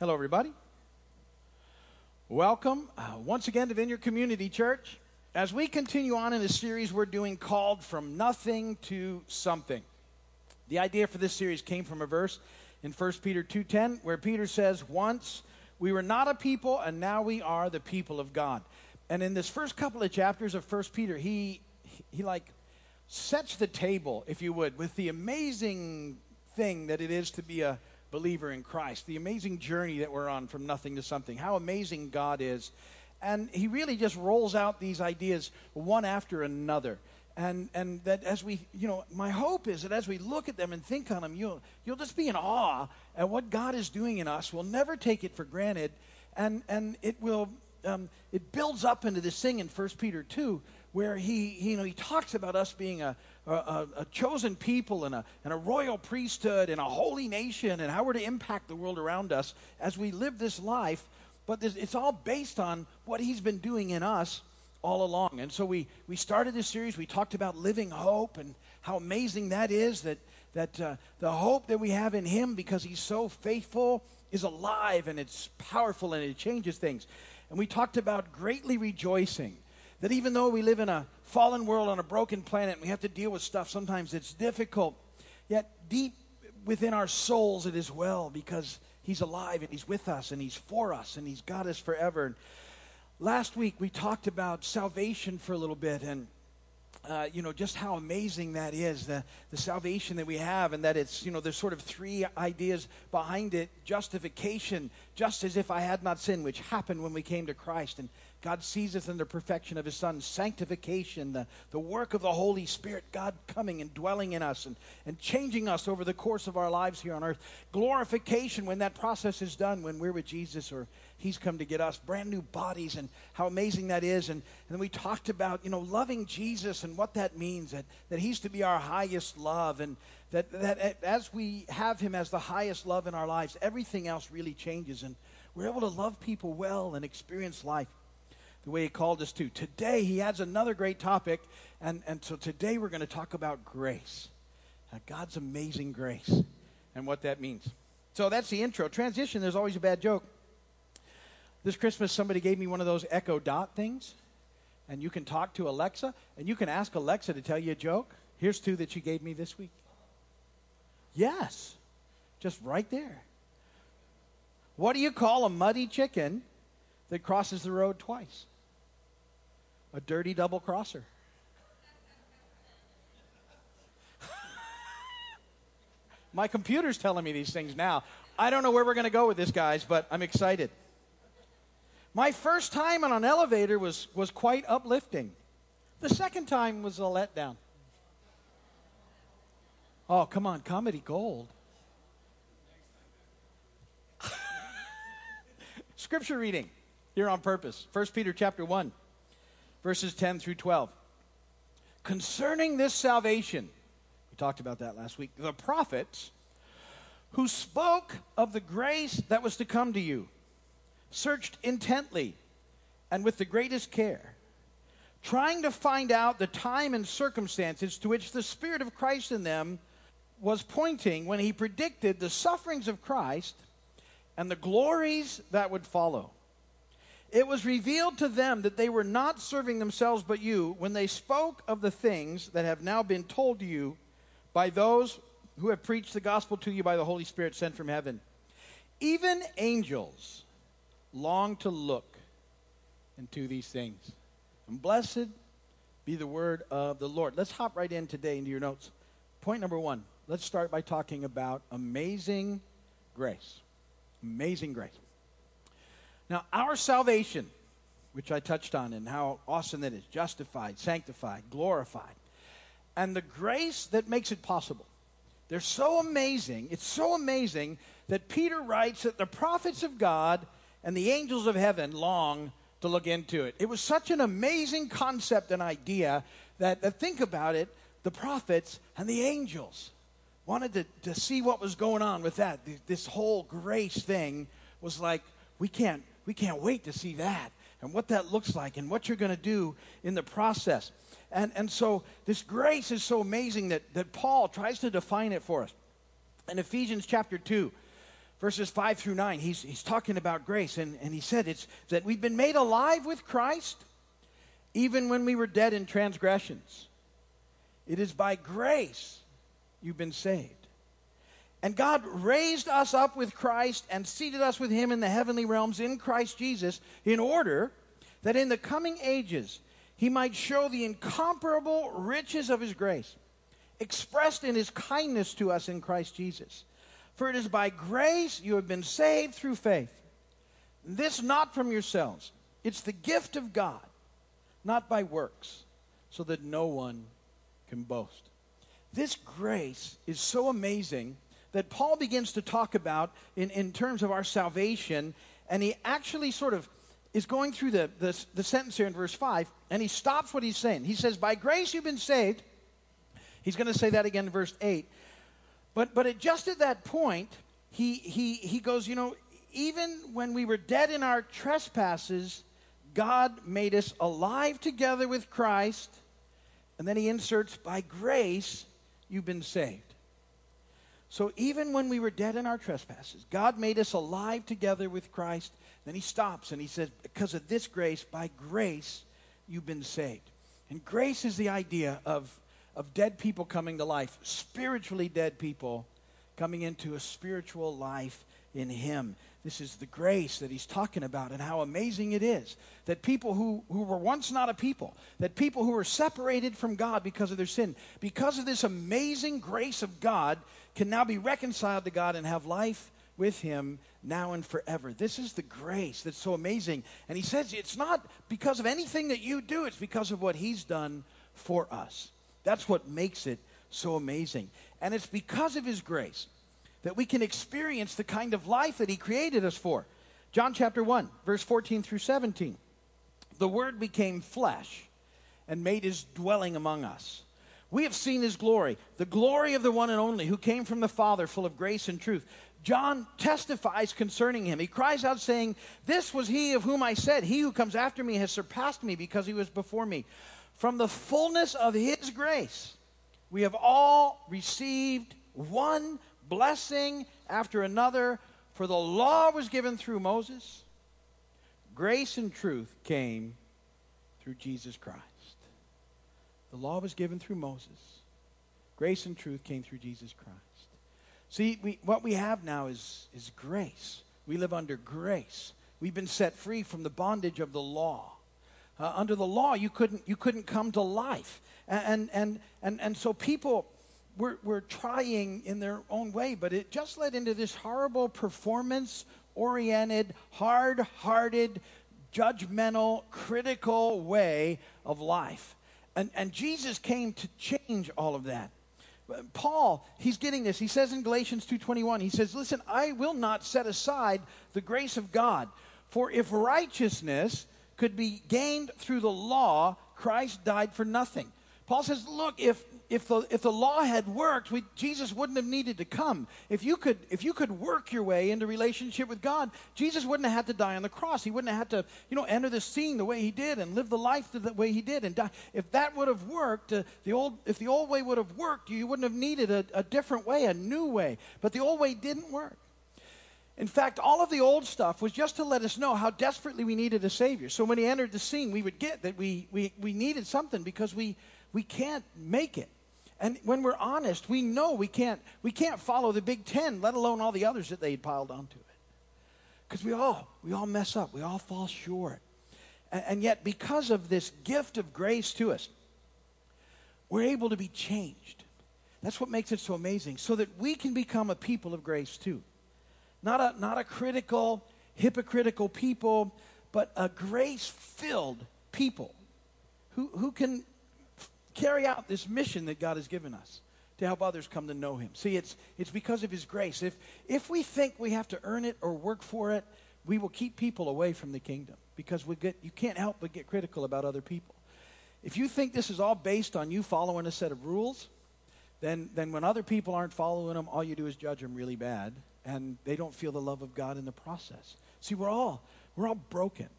Hello, everybody. Welcome uh, once again to Vineyard Community Church. As we continue on in a series we're doing called From Nothing to Something. The idea for this series came from a verse in 1 Peter 2:10 where Peter says, "Once we were not a people and now we are the people of God." And in this first couple of chapters of 1 Peter, he he like sets the table, if you would, with the amazing thing that it is to be a believer in Christ, the amazing journey that we're on from nothing to something, how amazing God is. And he really just rolls out these ideas one after another. And, and that as we, you know, my hope is that as we look at them and think on them, you'll, you'll just be in awe at what God is doing in us. We'll never take it for granted. And, and it will, um, it builds up into this thing in 1 Peter 2 where he, he, you know, he talks about us being a, a, a, chosen people and a, and a royal priesthood and a holy nation and how we're to impact the world around us as we live this life. But this, it's all based on what he's been doing in us all along. And so we, we started this series. We talked about living hope and how amazing that is that, that uh, the hope that we have in him because he's so faithful is alive and it's powerful and it changes things. And we talked about greatly rejoicing that even though we live in a fallen world on a broken planet we have to deal with stuff, sometimes it's difficult. Yet deep within our souls, it is well because He's alive and He's with us and He's for us and He's got us forever. And last week we talked about salvation for a little bit and. Uh, you know, just how amazing that is, the, the salvation that we have, and that it's, you know, there's sort of three ideas behind it justification, just as if I had not sinned, which happened when we came to Christ, and God sees us in the perfection of His Son, sanctification, the, the work of the Holy Spirit, God coming and dwelling in us and, and changing us over the course of our lives here on earth. Glorification, when that process is done, when we're with Jesus or He's come to get us brand new bodies and how amazing that is. And, and we talked about, you know, loving Jesus and what that means, that, that He's to be our highest love. And that, that as we have Him as the highest love in our lives, everything else really changes. And we're able to love people well and experience life the way He called us to. Today, He adds another great topic, and, and so today we're going to talk about grace. Uh, God's amazing grace and what that means. So that's the intro. Transition, there's always a bad joke. This Christmas, somebody gave me one of those Echo Dot things, and you can talk to Alexa, and you can ask Alexa to tell you a joke. Here's two that she gave me this week. Yes, just right there. What do you call a muddy chicken that crosses the road twice? A dirty double crosser. My computer's telling me these things now. I don't know where we're going to go with this, guys, but I'm excited. My first time on an elevator was, was quite uplifting. The second time was a letdown. Oh, come on, comedy gold. Scripture reading here on purpose. 1 Peter chapter 1 verses 10 through 12. Concerning this salvation, we talked about that last week, the prophets who spoke of the grace that was to come to you searched intently and with the greatest care, trying to find out the time and circumstances to which the Spirit of Christ in them was pointing when he predicted the sufferings of Christ and the glories that would follow. It was revealed to them that they were not serving themselves but you when they spoke of the things that have now been told to you by those who have preached the gospel to you by the Holy Spirit sent from heaven. Even angels long to look into these things. And blessed be the word of the Lord. Let's hop right in today into your notes. Point number one let's start by talking about amazing grace. Amazing grace. Now, our salvation, which I touched on, and how awesome that is justified, sanctified, glorified, and the grace that makes it possible. They're so amazing. It's so amazing that Peter writes that the prophets of God and the angels of heaven long to look into it. It was such an amazing concept and idea that, that think about it, the prophets and the angels wanted to, to see what was going on with that. This whole grace thing was like, we can't we can't wait to see that and what that looks like and what you're going to do in the process. And, and so this grace is so amazing that, that Paul tries to define it for us. In Ephesians chapter 2, verses 5 through 9, he's, he's talking about grace, and, and he said it's that we've been made alive with Christ even when we were dead in transgressions. It is by grace you've been saved. And God raised us up with Christ and seated us with him in the heavenly realms in Christ Jesus in order that in the coming ages he might show the incomparable riches of his grace expressed in his kindness to us in Christ Jesus. For it is by grace you have been saved through faith. This not from yourselves, it's the gift of God, not by works, so that no one can boast. This grace is so amazing that Paul begins to talk about in, in terms of our salvation, and he actually sort of is going through the, the, the sentence here in verse 5, and he stops what he's saying. He says, By grace you've been saved. He's going to say that again in verse 8. But, but at just at that point, he, he, he goes, You know, even when we were dead in our trespasses, God made us alive together with Christ. And then he inserts, By grace you've been saved. So even when we were dead in our trespasses, God made us alive together with Christ. Then he stops and he says, Because of this grace, by grace, you've been saved. And grace is the idea of, of dead people coming to life, spiritually dead people coming into a spiritual life in him. This is the grace that he's talking about and how amazing it is that people who, who were once not a people, that people who were separated from God because of their sin, because of this amazing grace of God, can now be reconciled to God and have life with him now and forever. This is the grace that's so amazing. And he says it's not because of anything that you do, it's because of what he's done for us. That's what makes it so amazing. And it's because of his grace that we can experience the kind of life that he created us for. John chapter 1, verse 14 through 17. The word became flesh and made his dwelling among us. We have seen his glory, the glory of the one and only who came from the Father, full of grace and truth. John testifies concerning him. He cries out, saying, This was he of whom I said, He who comes after me has surpassed me because he was before me. From the fullness of his grace, we have all received one blessing after another. For the law was given through Moses, grace and truth came through Jesus Christ. The law was given through Moses. Grace and truth came through Jesus Christ. See, we, what we have now is, is grace. We live under grace. We've been set free from the bondage of the law. Uh, under the law, you couldn't, you couldn't come to life. And, and, and, and so people were, were trying in their own way, but it just led into this horrible performance oriented, hard hearted, judgmental, critical way of life. And, and Jesus came to change all of that. Paul, he's getting this. He says in Galatians 2:21, he says, "Listen, I will not set aside the grace of God, for if righteousness could be gained through the law, Christ died for nothing." Paul says, "Look, if if the, if the law had worked, we, Jesus wouldn't have needed to come. If you, could, if you could work your way into relationship with God, Jesus wouldn't have had to die on the cross. He wouldn't have had to, you know, enter the scene the way he did and live the life the way he did and die. If that would have worked, uh, the old, if the old way would have worked, you wouldn't have needed a, a different way, a new way. But the old way didn't work. In fact, all of the old stuff was just to let us know how desperately we needed a Savior. So when He entered the scene, we would get that we, we, we needed something because we, we can't make it. And when we're honest, we know we can't, we can't follow the Big Ten, let alone all the others that they piled onto it. Because we all, we all mess up. We all fall short. And, and yet, because of this gift of grace to us, we're able to be changed. That's what makes it so amazing. So that we can become a people of grace too. Not a, not a critical, hypocritical people, but a grace filled people who, who can carry out this mission that God has given us to help others come to know him. See, it's, it's because of his grace. If, if we think we have to earn it or work for it, we will keep people away from the kingdom because we get, you can't help but get critical about other people. If you think this is all based on you following a set of rules, then, then when other people aren't following them, all you do is judge them really bad, and they don't feel the love of God in the process. See, we're all, we're all broken.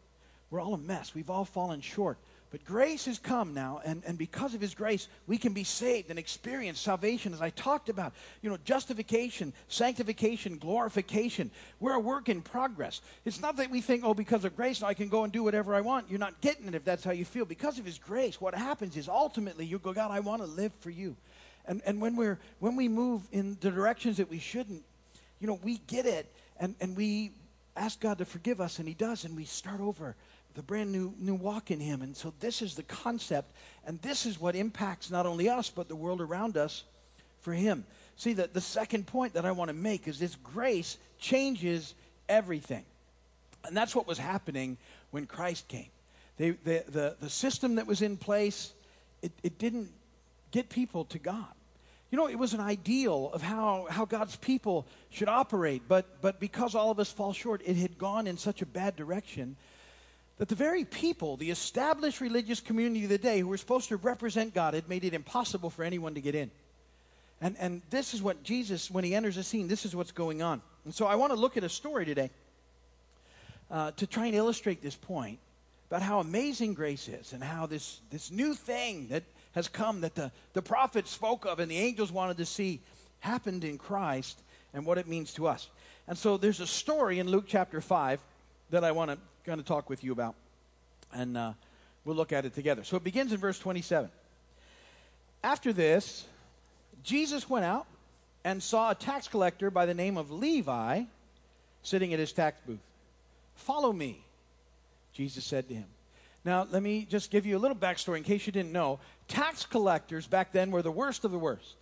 We're all a mess. We've all fallen short. But grace has come now, and, and because of his grace, we can be saved and experience salvation, as I talked about. You know, justification, sanctification, glorification. We're a work in progress. It's not that we think, oh, because of grace, I can go and do whatever I want. You're not getting it if that's how you feel. Because of his grace, what happens is ultimately you go, God, I want to live for you. And, and when, we're, when we move in the directions that we shouldn't, you know, we get it, and, and we ask God to forgive us, and he does, and we start over the brand new, new walk in Him. And so this is the concept, and this is what impacts not only us, but the world around us for Him. See, that the second point that I want to make is this grace changes everything. And that's what was happening when Christ came. They, the, the, the system that was in place, it, it didn't get people to God. You know, it was an ideal of how, how God's people should operate, but, but because all of us fall short, it had gone in such a bad direction that the very people, the established religious community of the day who were supposed to represent God, had made it impossible for anyone to get in. And, and this is what Jesus, when he enters the scene, this is what's going on. And so I want to look at a story today uh, to try and illustrate this point about how amazing grace is and how this, this new thing that has come that the, the prophets spoke of and the angels wanted to see happened in Christ and what it means to us. And so there's a story in Luke chapter 5 that I want to going to talk with you about. And uh, we'll look at it together. So it begins in verse 27. After this, Jesus went out and saw a tax collector by the name of Levi sitting at his tax booth. Follow me, Jesus said to him. Now, let me just give you a little backstory in case you didn't know. Tax collectors back then were the worst of the worst.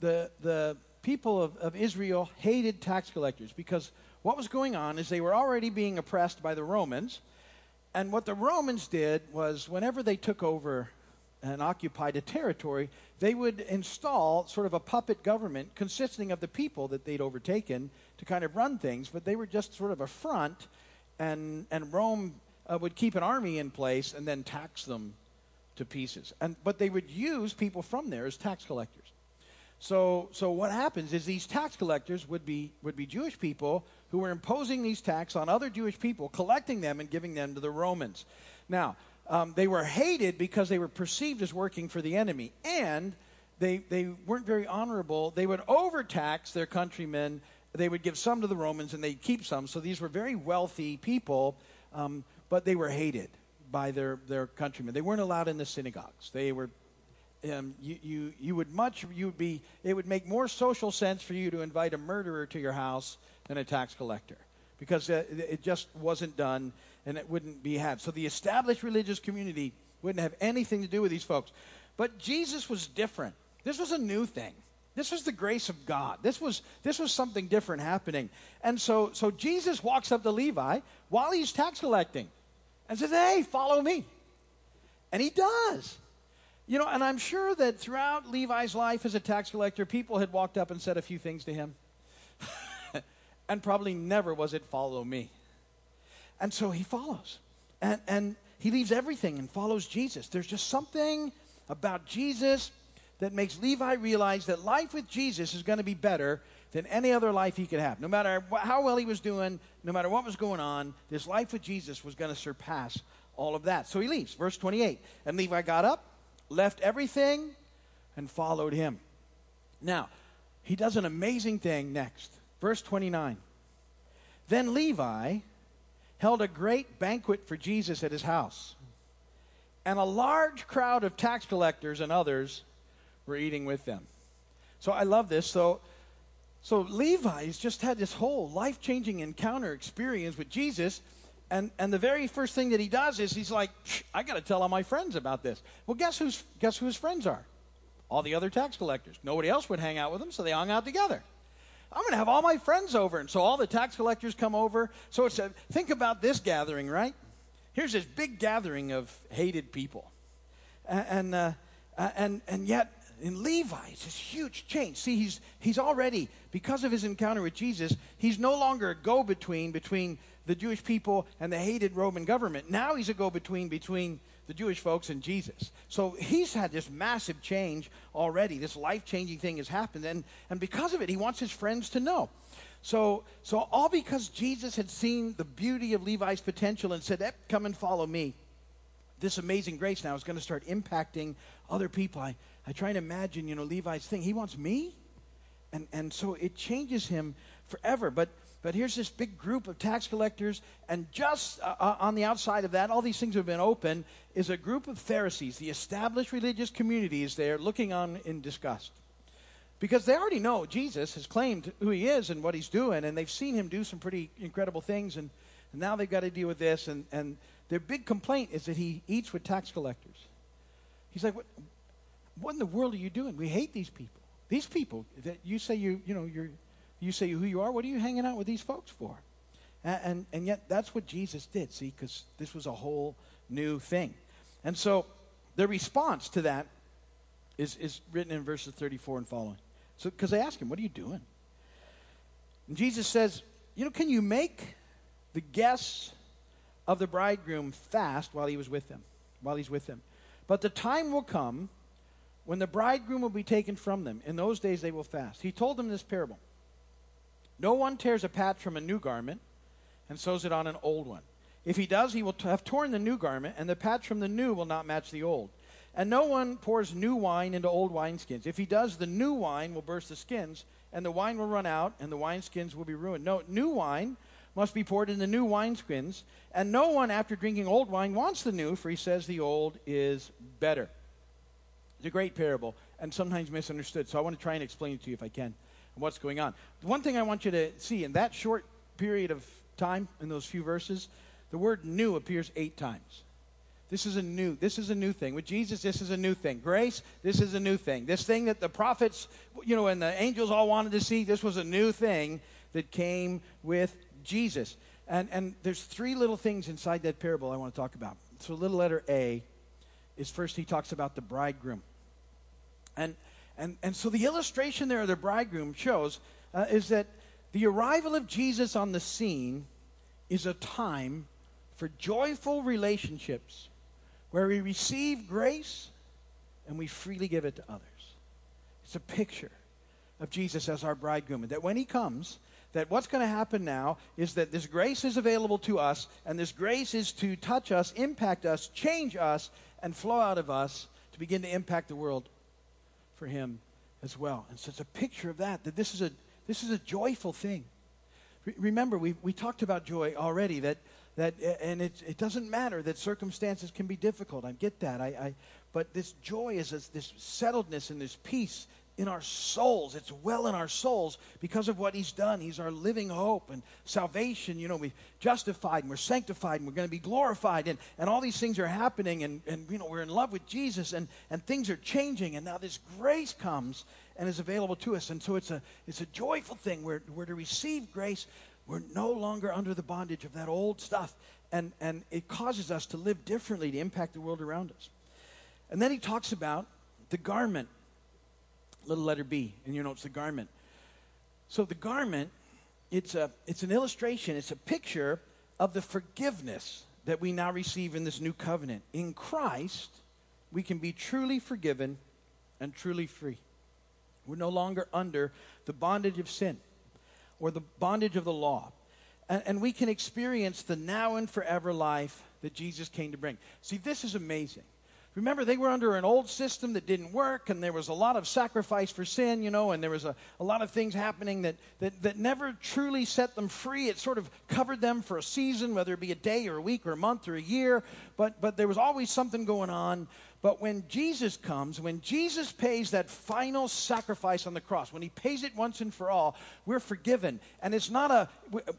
The, the people of, of Israel hated tax collectors because what was going on is they were already being oppressed by the Romans. And what the Romans did was, whenever they took over and occupied a territory, they would install sort of a puppet government consisting of the people that they'd overtaken to kind of run things, but they were just sort of a front, and, and Rome uh, would keep an army in place and then tax them to pieces. And, but they would use people from there as tax collectors. So, so what happens is these tax collectors would be, would be Jewish people who were imposing these tax on other Jewish people, collecting them and giving them to the Romans. Now, um, they were hated because they were perceived as working for the enemy, and they, they weren't very honorable. They would overtax their countrymen. They would give some to the Romans, and they'd keep some. So these were very wealthy people, um, but they were hated by their, their countrymen. They weren't allowed in the synagogues. They were um, you, you, you would much you would be it would make more social sense for you to invite a murderer to your house than a tax collector because uh, it just wasn't done and it wouldn't be had. So the established religious community wouldn't have anything to do with these folks. But Jesus was different. This was a new thing. This was the grace of God. This was this was something different happening. And so so Jesus walks up to Levi while he's tax collecting and says, "Hey, follow me." And he does. You know, and I'm sure that throughout Levi's life as a tax collector, people had walked up and said a few things to him and probably never was it follow me. And so he follows. And, and he leaves everything and follows Jesus. There's just something about Jesus that makes Levi realize that life with Jesus is going to be better than any other life he could have. No matter how well he was doing, no matter what was going on, this life with Jesus was going to surpass all of that. So he leaves. Verse 28. And Levi got up, left everything, and followed him. Now, he does an amazing thing next. Verse 29. Then Levi held a great banquet for Jesus at his house, and a large crowd of tax collectors and others were eating with them. So I love this. So, so Levi's just had this whole life changing encounter experience with Jesus. And, and the very first thing that he does is he's like, I got to tell all my friends about this. Well, guess, who's, guess who his friends are? All the other tax collectors. Nobody else would hang out with them, so they hung out together. I'm going to have all my friends over. And so all the tax collectors come over. So it's a, think about this gathering, right? Here's this big gathering of hated people. And, uh, and, and yet, in Levi, it's this huge change. See, he's, he's already, because of his encounter with Jesus, he's no longer a go between between the Jewish people and the hated Roman government. Now he's a go between between the Jewish folks and Jesus. So he's had this massive change already. This life changing thing has happened. And, and because of it, he wants his friends to know. So, so all because Jesus had seen the beauty of Levi's potential and said, Come and follow me. this amazing grace now is going to start impacting other people. I, I try and imagine, you know, Levi's thing. He wants me? And, and so it changes him forever. But, but here's this big group of tax collectors, and just uh, uh, on the outside of that, all these things have been open, is a group of Pharisees, the established religious communities there, looking on in disgust. Because they already know Jesus has claimed who he is and what he's doing, and they've seen him do some pretty incredible things, and, and now they've got to deal with this. And, and their big complaint is that he eats with tax collectors. He's like, what, what in the world are you doing? We hate these people. These people that you say you, you know, you're, you say who you are, what are you hanging out with these folks for? And, and, and yet that's what Jesus did, see, because this was a whole new thing. And so the response to that is, is written in verses 34 and following. So, because they ask him, what are you doing? And Jesus says, you know, can you make the guests of the bridegroom fast while he was with them, while he's with them? But the time will come when the bridegroom will be taken from them. In those days they will fast. He told them this parable. No one tears a patch from a new garment and sews it on an old one. If he does, he will t- have torn the new garment, and the patch from the new will not match the old. And no one pours new wine into old wineskins. If he does, the new wine will burst the skins, and the wine will run out, and the wineskins will be ruined. No, new wine must be poured into new wineskins, and no one, after drinking old wine, wants the new, for he says the old is better. It's a great parable, and sometimes misunderstood, so I want to try and explain it to you if I can, what's going on. One thing I want you to see in that short period of time, in those few verses, the word new appears eight times. This is a new, this is a new thing. With Jesus, this is a new thing. Grace, this is a new thing. This thing that the prophets, you know, and the angels all wanted to see, this was a new thing that came with Jesus. And, and there's three little things inside that parable I want to talk about. So, little letter A is first he talks about the bridegroom. And, and, and so the illustration there of the bridegroom shows uh, is that the arrival of Jesus on the scene is a time for joyful relationships where we receive grace and we freely give it to others. It's a picture of Jesus as our bridegroom. And that when he comes, that what's going to happen now is that this grace is available to us, and this grace is to touch us, impact us, change us, and flow out of us to begin to impact the world for him as well. And so it's a picture of that, that this is a, this is a joyful thing. Re- remember, we, we talked about joy already, that that and it, it doesn't matter that circumstances can be difficult i get that i, I but this joy is this, this settledness and this peace in our souls. It's well in our souls because of what he's done. He's our living hope and salvation. You know we've justified and we're sanctified and we're going to be glorified and, and all these things are happening and, and you know we're in love with jesus and, and things are changing and now this grace comes and is available to us. And so it's a it's a joyful thing. We're, we're to receive grace. We're no longer under the bondage of that old stuff. And, and it causes us to live differently to impact the world around us. And then he talks about the garment, little letter B, in your notes, the garment. So the garment, it's, a, it's an illustration, it's a picture of the forgiveness that we now receive in this new covenant. In Christ, we can be truly forgiven and truly free. We're no longer under the bondage of sin or the bondage of the law. And, and we can experience the now and forever life that Jesus came to bring. See, this is amazing. Remember, they were under an old system that didn't work, and there was a lot of sacrifice for sin, you know, and there was a, a lot of things happening that, that, that never truly set them free. It sort of covered them for a season, whether it be a day or a week or a month or a year, but, but there was always something going on. But when Jesus comes, when Jesus pays that final sacrifice on the cross, when he pays it once and for all, we're forgiven. And it's not a,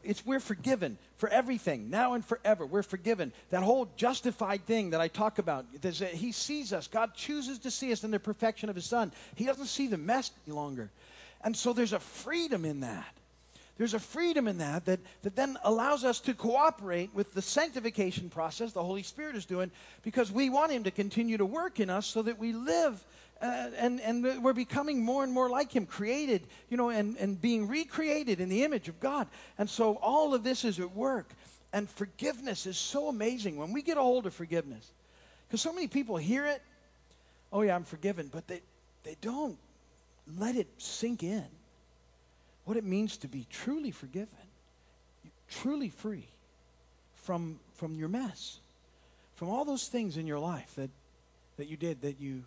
it's we're forgiven for everything, now and forever. We're forgiven. That whole justified thing that I talk about, he sees us. God chooses to see us in the perfection of his son. He doesn't see the mess any longer. And so there's a freedom in that. There's a freedom in that, that that then allows us to cooperate with the sanctification process the Holy Spirit is doing because we want Him to continue to work in us so that we live uh, and, and we're becoming more and more like Him, created, you know, and, and being recreated in the image of God. And so all of this is at work. And forgiveness is so amazing when we get a hold of forgiveness. Because so many people hear it, oh, yeah, I'm forgiven, but they, they don't let it sink in what it means to be truly forgiven, truly free from, from your mess, from all those things in your life that, that you did that you,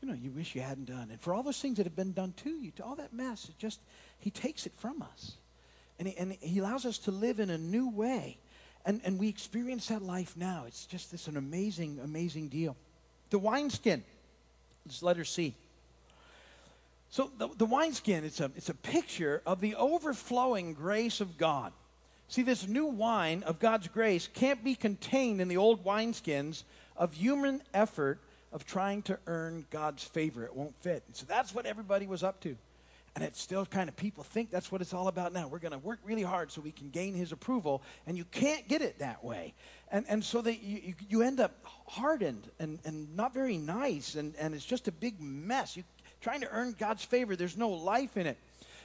you know, you wish you hadn't done. And for all those things that have been done to you, to all that mess, it just, he takes it from us. And he, and he allows us to live in a new way. And, and we experience that life now. It's just this an amazing, amazing deal. The wineskin, this letter C. So the, the wineskin, it's a, it's a picture of the overflowing grace of God. See, this new wine of God's grace can't be contained in the old wineskins of human effort of trying to earn God's favor. It won't fit. And so that's what everybody was up to. And it's still kind of people think that's what it's all about now. We're going to work really hard so we can gain his approval, and you can't get it that way. And, and so that you, you end up hardened and, and not very nice, and, and it's just a big mess. You trying to earn God's favor, there's no life in it.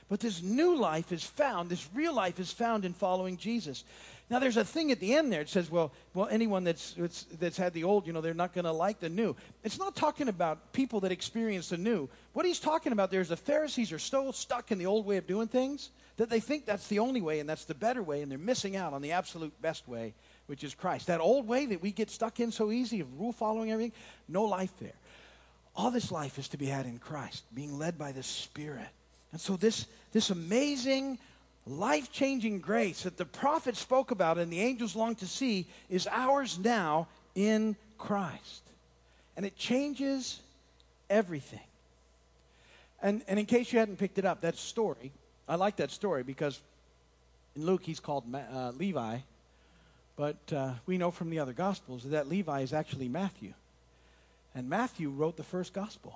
But this new life is found, this real life is found in following Jesus. Now, there's a thing at the end there. It says, well, well anyone that's, that's, that's had the old, you know, they're not going to like the new. It's not talking about people that experience the new. What he's talking about there is the Pharisees are still stuck in the old way of doing things, that they think that's the only way and that's the better way, and they're missing out on the absolute best way, which is Christ. That old way that we get stuck in so easy of rule following everything, no life there. All this life is to be had in Christ, being led by the Spirit. And so, this, this amazing, life changing grace that the prophet spoke about and the angels long to see is ours now in Christ. And it changes everything. And, and in case you hadn't picked it up, that story, I like that story because in Luke he's called uh, Levi, but uh, we know from the other Gospels that Levi is actually Matthew. And Matthew wrote the first Gospel.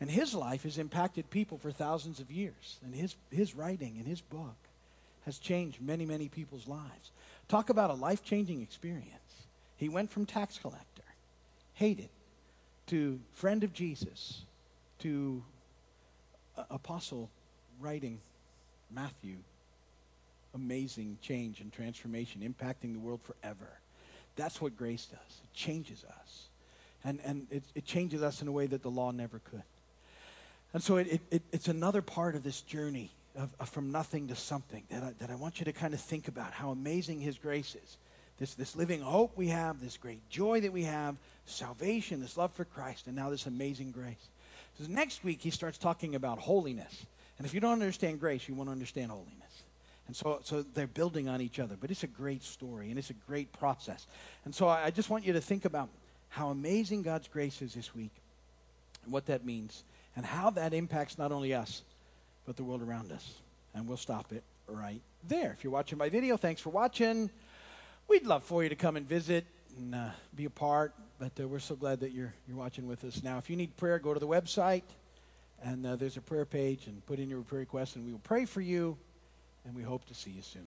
And his life has impacted people for thousands of years. And his, his writing and his book has changed many, many people's lives. Talk about a life changing experience. He went from tax collector, hated, to friend of Jesus, to uh, apostle writing Matthew. Amazing change and transformation, impacting the world forever. That's what grace does. It changes us. And, and it, it changes us in a way that the law never could. And so it, it, it's another part of this journey of, of from nothing to something that I, that I want you to kind of think about how amazing His grace is. This, this living hope we have, this great joy that we have, salvation, this love for Christ, and now this amazing grace. So next week, he starts talking about holiness. And if you don't understand grace, you won't understand holiness. And so, so they're building on each other. But it's a great story, and it's a great process. And so I, I just want you to think about how amazing God's grace is this week and what that means and how that impacts not only us, but the world around us. And we'll stop it right there. If you're watching my video, thanks for watching. We'd love for you to come and visit and uh, be a part, but uh, we're so glad that you're, you're watching with us now. If you need prayer, go to the website, and uh, there's a prayer page, and put in your prayer request, and we will pray for you, and we hope to see you soon.